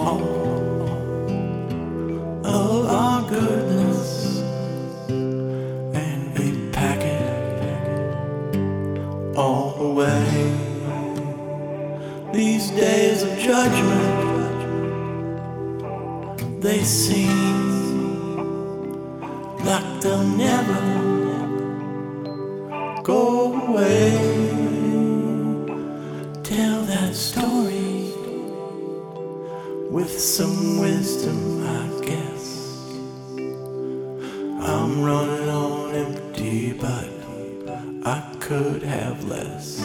all of our goodness and we pack it all the way. These days of judgment, they seem like they'll never go away. Tell that story with some wisdom, I guess. I'm running on empty, but I could have less.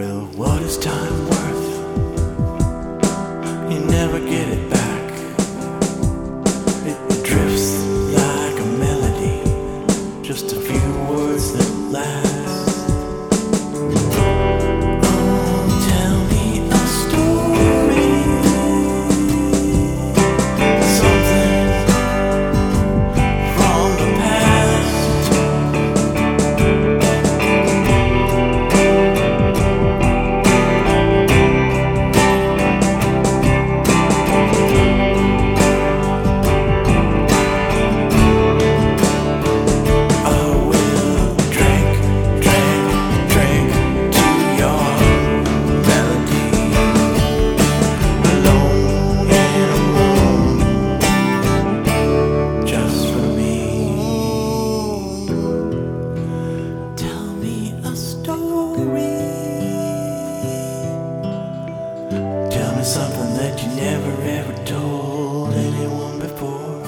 Well, what is time worth? You never get it back. something that you never ever told anyone before.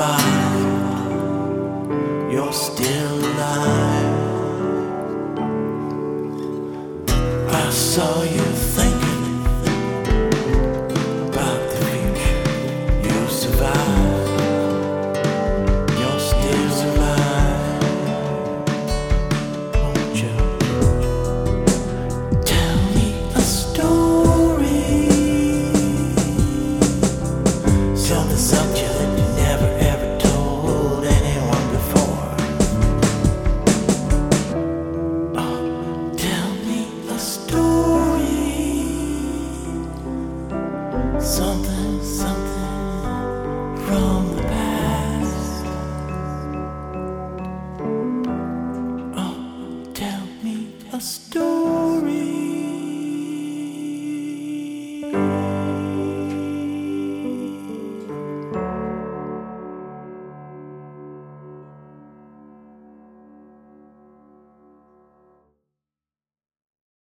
survived. You're still alive. I saw you. story.